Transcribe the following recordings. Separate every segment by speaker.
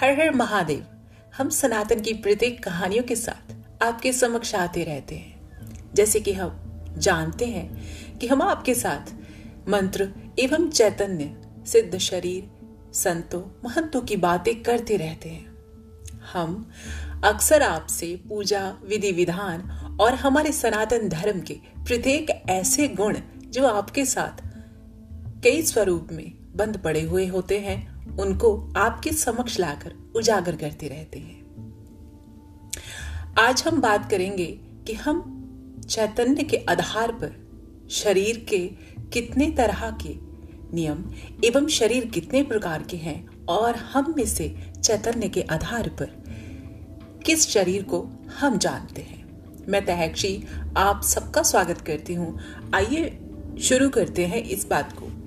Speaker 1: हर हर महादेव, हम सनातन की प्रत्येक कहानियों के साथ आपके समक्ष आते रहते हैं। जैसे कि हम जानते हैं कि हम आपके साथ मंत्र एवं चैतन्य, सिद्ध शरीर, संतों, महंतों की बातें करते रहते हैं। हम अक्सर आपसे पूजा, विधि विधान और हमारे सनातन धर्म के प्रत्येक ऐसे गुण जो आपके साथ कई स्वरूप में बंद पड़े हुए होते हैं उनको आपके समक्ष लाकर उजागर करते रहते हैं। आज हम बात करेंगे कि हम चैतन्य के आधार पर शरीर के कितने तरह के नियम एवं शरीर कितने प्रकार के हैं और हम में से चैतन्य के आधार पर किस शरीर को हम जानते हैं। मैं तहक्षी, आप सबका स्वागत करती हूँ। आइए शुरू करते हैं इस बात को।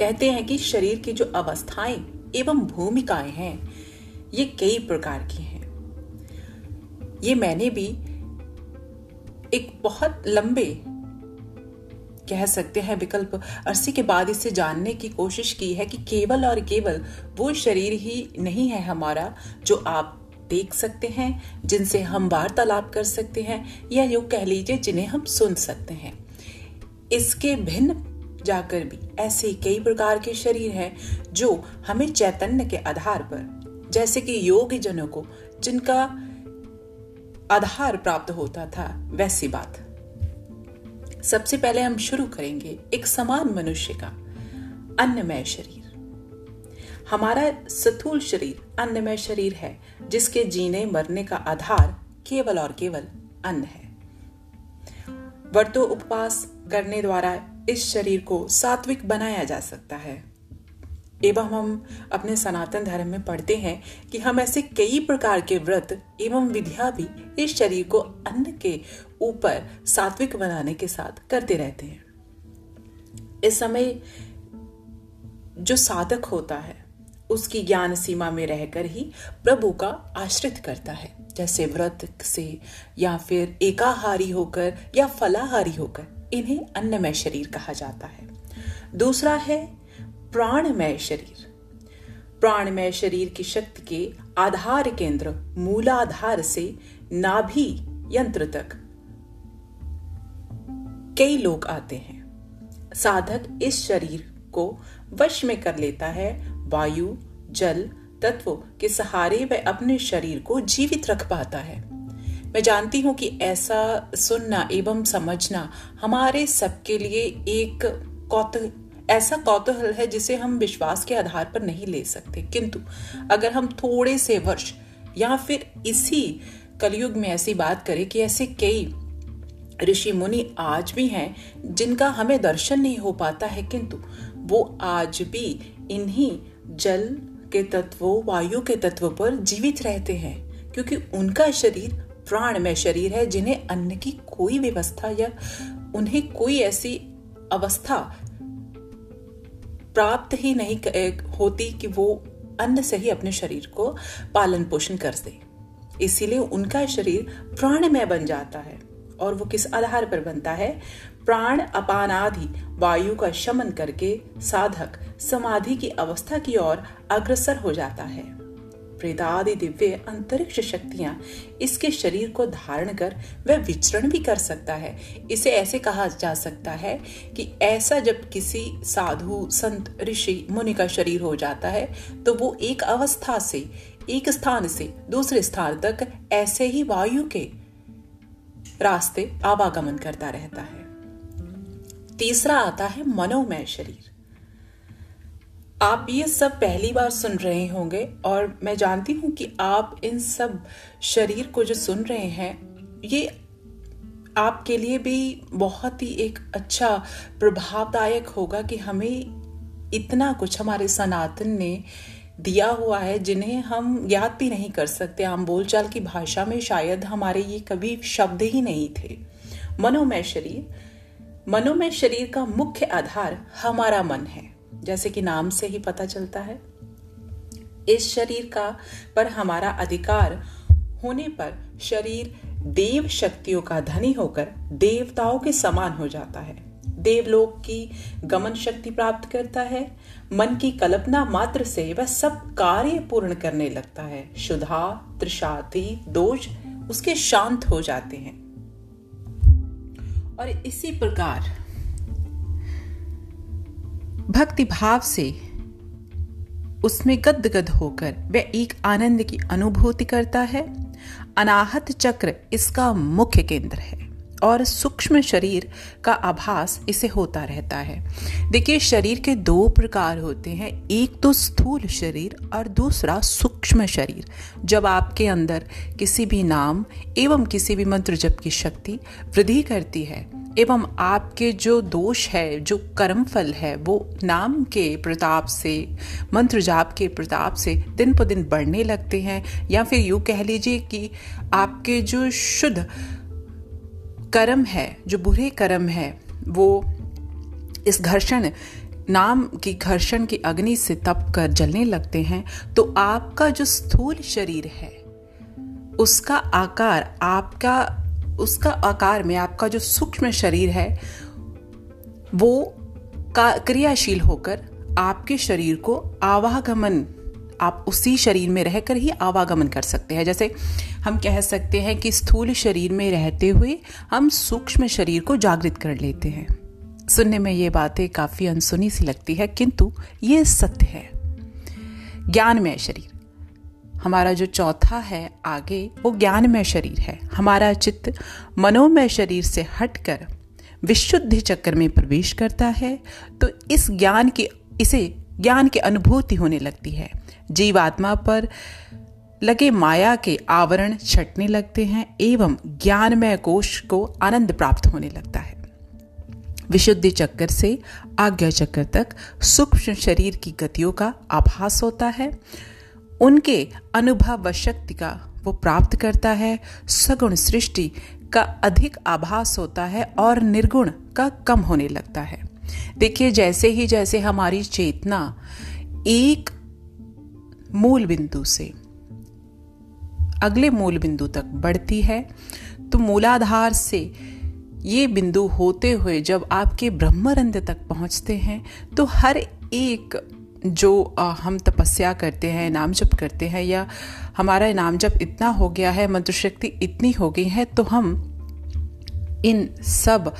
Speaker 1: कहते हैं कि शरीर की जो अवस्थाएँ एवं भूमिकाएँ हैं, ये कई प्रकार की हैं। ये मैंने भी एक बहुत लंबे, कह सकते हैं विकल्प, अरसे के बाद इसे जानने की कोशिश की है कि केवल और केवल वो शरीर ही नहीं है हमारा जो आप देख सकते हैं, जिनसे हम वार्तालाप कर सकते हैं, या यो कह लीजिए जिन्हें हम सुन सकते हैं। इसके भिन्न जाकर भी ऐसे कई प्रकार के शरीर हैं जो हमें चैतन्य के आधार पर, जैसे कि योगी जनों को, जिनका आधार प्राप्त होता था, वैसी बात। सबसे पहले हम शुरू करेंगे एक समान मनुष्य का, अन्नमय शरीर। हमारा स्थूल शरीर अन्नमय शरीर है, जिसके जीने मरने का आधार केवल और केवल अन्न है। वर्तो उपवास करने द्वारा इस शरीर को सात्विक बनाया जा सकता है। एवं हम अपने सनातन धर्म में पढ़ते हैं कि हम ऐसे कई प्रकार के व्रत एवं विधिया भी इस शरीर को अन्न के ऊपर सात्विक बनाने के साथ करते रहते हैं। इस समय जो साधक होता है, उसकी ज्ञान सीमा में रहकर ही प्रभु का आश्रित करता है। जैसे व्रत से या फिर एकाहारी होकर या फलाहारी होकर। इन्हें अन्नमय शरीर कहा जाता है। दूसरा है प्राणमय शरीर। प्राणमय शरीर की शक्ति के आधार केंद्र मूलाधार से नाभि यंत्र तक कई लोग आते हैं। साधक इस शरीर को वश में कर लेता है। वायु, जल, तत्व के सहारे वह अपने शरीर को जीवित रख पाता है। मैं जानती हूँ कि ऐसा सुनना एवं समझना हमारे सबके लिए एक कौतूहल ऐसा कौतूहल है जिसे हम विश्वास के आधार पर नहीं ले सकते। किंतु अगर हम थोड़े से वर्ष या फिर इसी कलयुग में ऐसी बात करें कि ऐसे कई ऋषि मुनि आज भी हैं जिनका हमें दर्शन नहीं हो पाता है, किंतु वो आज भी इन्हीं जल के तत्वों, वायु के तत्व पर जीवित रहते हैं, क्योंकि उनका शरीर प्राण में शरीर है जिन्हें अन्न की कोई व्यवस्था या उन्हें कोई ऐसी अवस्था प्राप्त ही नहीं होती कि वो अन्न से ही अपने शरीर को पालन पोषण कर दे इसीलिए उनका शरीर प्राणमय बन जाता है और वो किस आधार पर बनता है? प्राण अपानादि वायु का शमन करके साधक समाधि की अवस्था की ओर अग्रसर हो जाता है। प्रेतादि दिव्य अंतरिक्ष शक्तियाँ इसके शरीर को धारण कर वह विचरण भी कर सकता है। इसे ऐसे कहा जा सकता है कि ऐसा जब किसी साधु, संत, ऋषि, मुनि का शरीर हो जाता है तो वो एक अवस्था से, एक स्थान से, दूसरे स्थान तक ऐसे ही वायु के रास्ते आवागमन करता रहता है। तीसरा आता है मनोमय शरीर। आप ये सब पहली बार सुन रहे होंगे और मैं जानती हूँ कि आप इन सब शरीर को जो सुन रहे हैं, ये आपके लिए भी बहुत ही एक अच्छा प्रभावदायक होगा कि हमें इतना कुछ हमारे सनातन ने दिया हुआ है जिन्हें हम याद भी नहीं कर सकते। आम बोलचाल की भाषा में शायद हमारे ये कभी शब्द ही नहीं थे। मनोमय शरीर। मनोमय शरीर का मुख्य आधार हमारा मन है। जैसे कि नाम से ही पता चलता है। इस शरीर का पर हमारा अधिकार होने पर शरीर देव शक्तियों का धनी होकर देवताओं के समान हो जाता है। देवलोक की गमन शक्ति प्राप्त करता है। मन की कल्पना मात्र से वह सब कार्य पूर्ण करने लगता है। शुद्धा, त्रिशाति दोष उसके शांत हो जाते हैं। और इसी प्रकार भक्ति भाव से उसमें गदगद होकर वह एक आनंद की अनुभूति करता है। अनाहत चक्र इसका मुख्य केंद्र है। और सूक्ष्म शरीर का आभास इसे होता रहता है। देखिए, शरीर के दो प्रकार होते हैं, एक तो स्थूल शरीर और दूसरा सूक्ष्म शरीर। जब आपके अंदर किसी भी नाम एवं किसी भी मंत्र जप की शक्ति वृद्धि करती है, एवं आपके जो दोष है, जो कर्म फल है, वो नाम के प्रताप से, मंत्र जाप के प्रताप से दिन पर दिन बढ़ने लगते हैं, या फिर यूँ कह लीजिए कि आपके जो शुद्ध कर्म है, जो बुरे कर्म है, वो इस घर्षण, नाम की घर्षण की अग्नि से तप कर जलने लगते हैं तो आपका जो स्थूल शरीर है, उसका आकार, आपका, उसका आकार में आपका जो सूक्ष्म शरीर है, वो क्रियाशील होकर आपके शरीर को आवागमन आप उसी शरीर में रहकर ही आवागमन कर सकते हैं। जैसे हम कह सकते हैं कि स्थूल शरीर में रहते हुए हम सूक्ष्म शरीर को जागृत कर लेते हैं। सुनने में ये बातें काफ़ी अनसुनी सी लगती है, किंतु ये सत्य है। ज्ञानमय शरीर। हमारा जो चौथा है आगे, वो ज्ञानमय शरीर है। हमारा चित्त मनोमय शरीर से हटकर विशुद्ध चक्र में प्रवेश करता है तो इस ज्ञान की, इसे ज्ञान की अनुभूति होने लगती है। जीवात्मा पर लगे माया के आवरण छटने लगते हैं एवं ज्ञानमय कोश को आनंद प्राप्त होने लगता है। विशुद्धि चक्कर से, आज्ञा चक्कर तक सूक्ष्म शरीर की गतियों का आभास होता है। उनके अनुभव व शक्ति का वो प्राप्त करता है। सगुण सृष्टि का अधिक आभास होता है और निर्गुण का कम होने लगता है। देखिए, जैसे ही जैसे हमारी चेतना एक मूल बिंदु से। अगले मूल बिंदु तक बढ़ती है। तो मूलाधार से ये बिंदु होते हुए जब आपके ब्रह्मरंद तक पहुँचते हैं तो हर एक जो हम तपस्या करते हैं, नाम जप करते हैं, या हमारा नाम जप इतना हो गया है मंत्र शक्ति इतनी हो गई है तो हम इन सब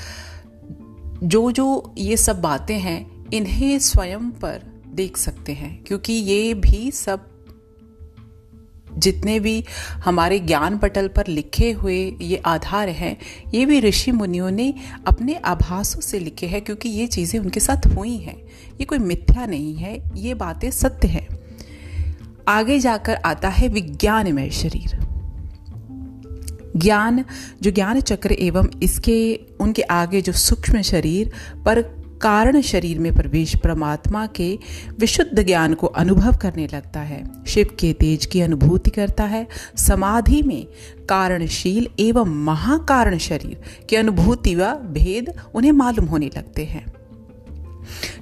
Speaker 1: जो जो ये सब बातें हैं, इन्हें स्वयं पर देख सकते हैं, क्योंकि ये भी सब जितने भी हमारे ज्ञान पटल पर लिखे हुए ये आधार हैं, ये भी ऋषि मुनियों ने अपने आभासों से लिखे हैं, क्योंकि ये चीज़ें उनके साथ हुई हैं। ये कोई मिथ्या नहीं है, ये बातें सत्य है। आगे जाकर आता है विज्ञानमय शरीर। ज्ञान, जो ज्ञान चक्र एवं इसके, उनके आगे जो सूक्ष्म शरीर, पर कारण शरीर में प्रवेश परमात्मा के विशुद्ध ज्ञान को अनुभव करने लगता है। शिव के तेज की अनुभूति करता है। समाधि में कारणशील एवं महाकारण शरीर की अनुभूति व भेद उन्हें मालूम होने लगते हैं।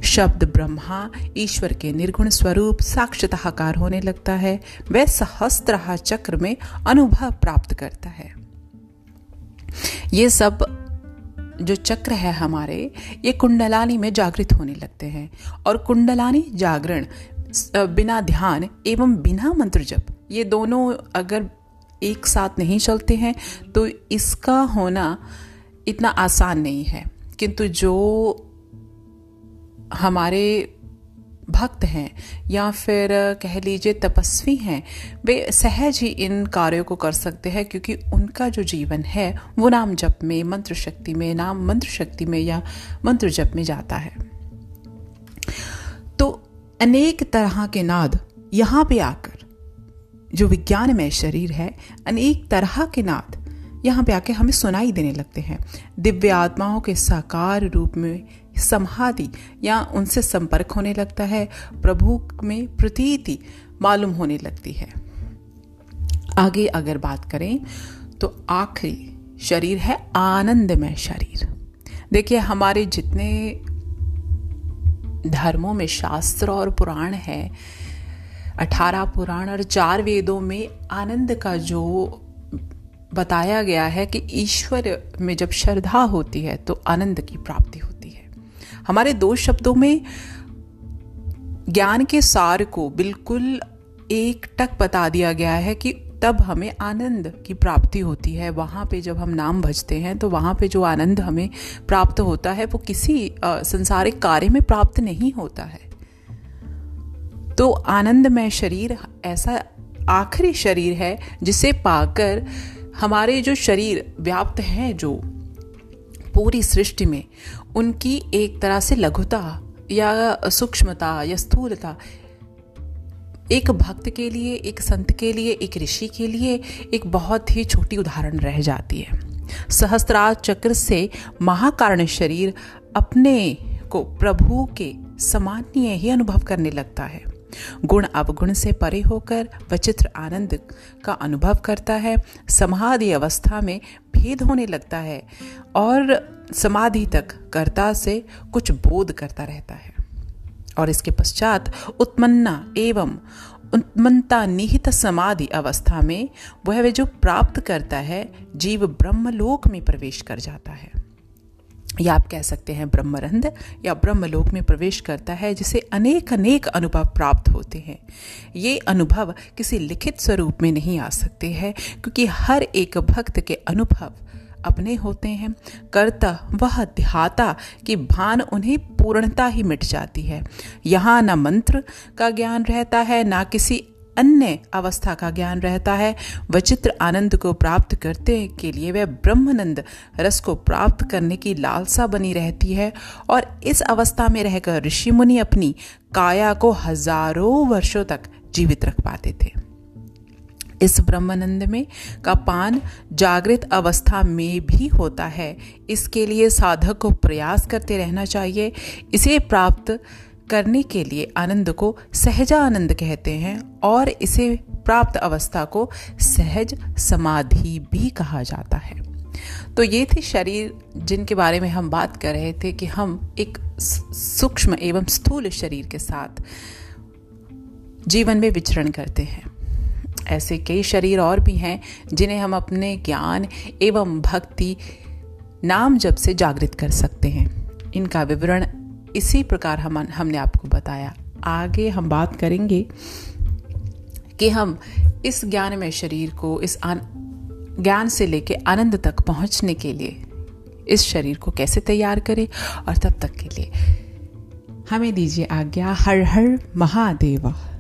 Speaker 1: शब्द ब्रह्मा ईश्वर के निर्गुण स्वरूप साक्षात्कार होने लगता है। वह सहस्त्र चक्र में अनुभव प्राप्त करता है। ये सब जो चक्र है हमारे, ये कुंडलानी में जागृत होने लगते हैं। और कुंडलानी जागरण बिना ध्यान एवं बिना मंत्र जप, ये दोनों अगर एक साथ नहीं चलते हैं तो इसका होना इतना आसान नहीं है। किंतु जो हमारे भक्त हैं या फिर कह लीजिए तपस्वी हैं, वे सहज ही इन कार्यों को कर सकते हैं क्योंकि उनका जो जीवन है, वो नाम जप में, मंत्र शक्ति में, नाम मंत्र शक्ति में या मंत्र जप में जाता है। तो अनेक तरह के नाद यहाँ पे आकर, जो विज्ञान में शरीर है, अनेक तरह के नाद यहाँ पे आके हमें सुनाई देने लगते हैं। दिव्य आत्माओं के साकार रूप में समाधि या उनसे संपर्क होने लगता है, प्रभु में प्रतीति मालूम होने लगती है। आगे अगर बात करें तो आखिरी शरीर है आनंदमय शरीर। देखिए, हमारे जितने धर्मों में शास्त्र और पुराण है, अठारह पुराण और चार वेदों में आनंद का जो बताया गया है कि ईश्वर में जब श्रद्धा होती है तो आनंद की प्राप्ति होती है। हमारे दो शब्दों में ज्ञान के सार को बिल्कुल एक टक बता दिया गया है कि तब हमें आनंद की प्राप्ति होती है। वहाँ पे जब हम नाम भजते हैं तो वहाँ पे जो आनंद हमें प्राप्त होता है, वो किसी संसारिक कार्य में प्राप्त नहीं होता है। तो आनंदमय शरीर ऐसा आखिरी शरीर है, जिसे पाकर हमारे जो शरीर व्याप्त हैं, जो पूरी सृष्टि में उनकी एक तरह से लघुता या सूक्ष्मता या स्थूलता, एक भक्त के लिए, एक संत के लिए, एक ऋषि के लिए एक बहुत ही छोटी उदाहरण रह जाती है। सहस्त्रार चक्र से महाकारण शरीर अपने को प्रभु के समान्य ही अनुभव करने लगता है। गुण अवगुण से परे होकर विचित्र आनंद का अनुभव करता है। समाधि अवस्था में भेद होने लगता है और समाधि तक कर्ता से कुछ बोध करता रहता है। और इसके पश्चात उत्मन्ना एवं उत्मनता निहित समाधि अवस्था में वह जो प्राप्त करता है, जीव ब्रह्मलोक में प्रवेश कर जाता है। या आप कह सकते हैं ब्रह्मरंध, या ब्रह्मलोक में प्रवेश करता है, जिसे अनेक अनेक अनुभव प्राप्त होते हैं। ये अनुभव किसी लिखित स्वरूप में नहीं आ सकते हैं, क्योंकि हर एक भक्त के अनुभव अपने होते हैं। कर्ता वह ध्याता की भान उन्हें पूर्णता ही मिट जाती है। यहाँ न मंत्र का ज्ञान रहता है, ना किसी अन्य अवस्था का ज्ञान रहता है। वचित्र आनंद को प्राप्त करते के लिए वह ब्रह्मानंद रस को प्राप्त करने की लालसा बनी रहती है और इस अवस्था में रहकर ऋषि मुनि अपनी काया को हज़ारों वर्षों तक जीवित रख पाते थे। इस ब्रह्मानंद में का पान जागृत अवस्था में भी होता है। इसके लिए साधक को प्रयास करते रहना चाहिए। इसे प्राप्त करने के लिए आनंद को सहजा आनंद कहते हैं और इसे प्राप्त अवस्था को सहज समाधि भी कहा जाता है। तो ये थे शरीर जिनके बारे में हम बात कर रहे थे कि हम एक सूक्ष्म एवं स्थूल शरीर के साथ जीवन में विचरण करते हैं। ऐसे कई शरीर और भी हैं जिन्हें हम अपने ज्ञान एवं भक्ति नाम जब से जागृत कर सकते हैं। इनका विवरण इसी प्रकार हम, हमने आपको बताया। आगे हम बात करेंगे कि हम इस ज्ञान में शरीर को, इस ज्ञान से लेके आनंद तक पहुँचने के लिए, इस शरीर को कैसे तैयार करें और तब तक के लिए। हमें दीजिए आज्ञा, हर हर महादेवा।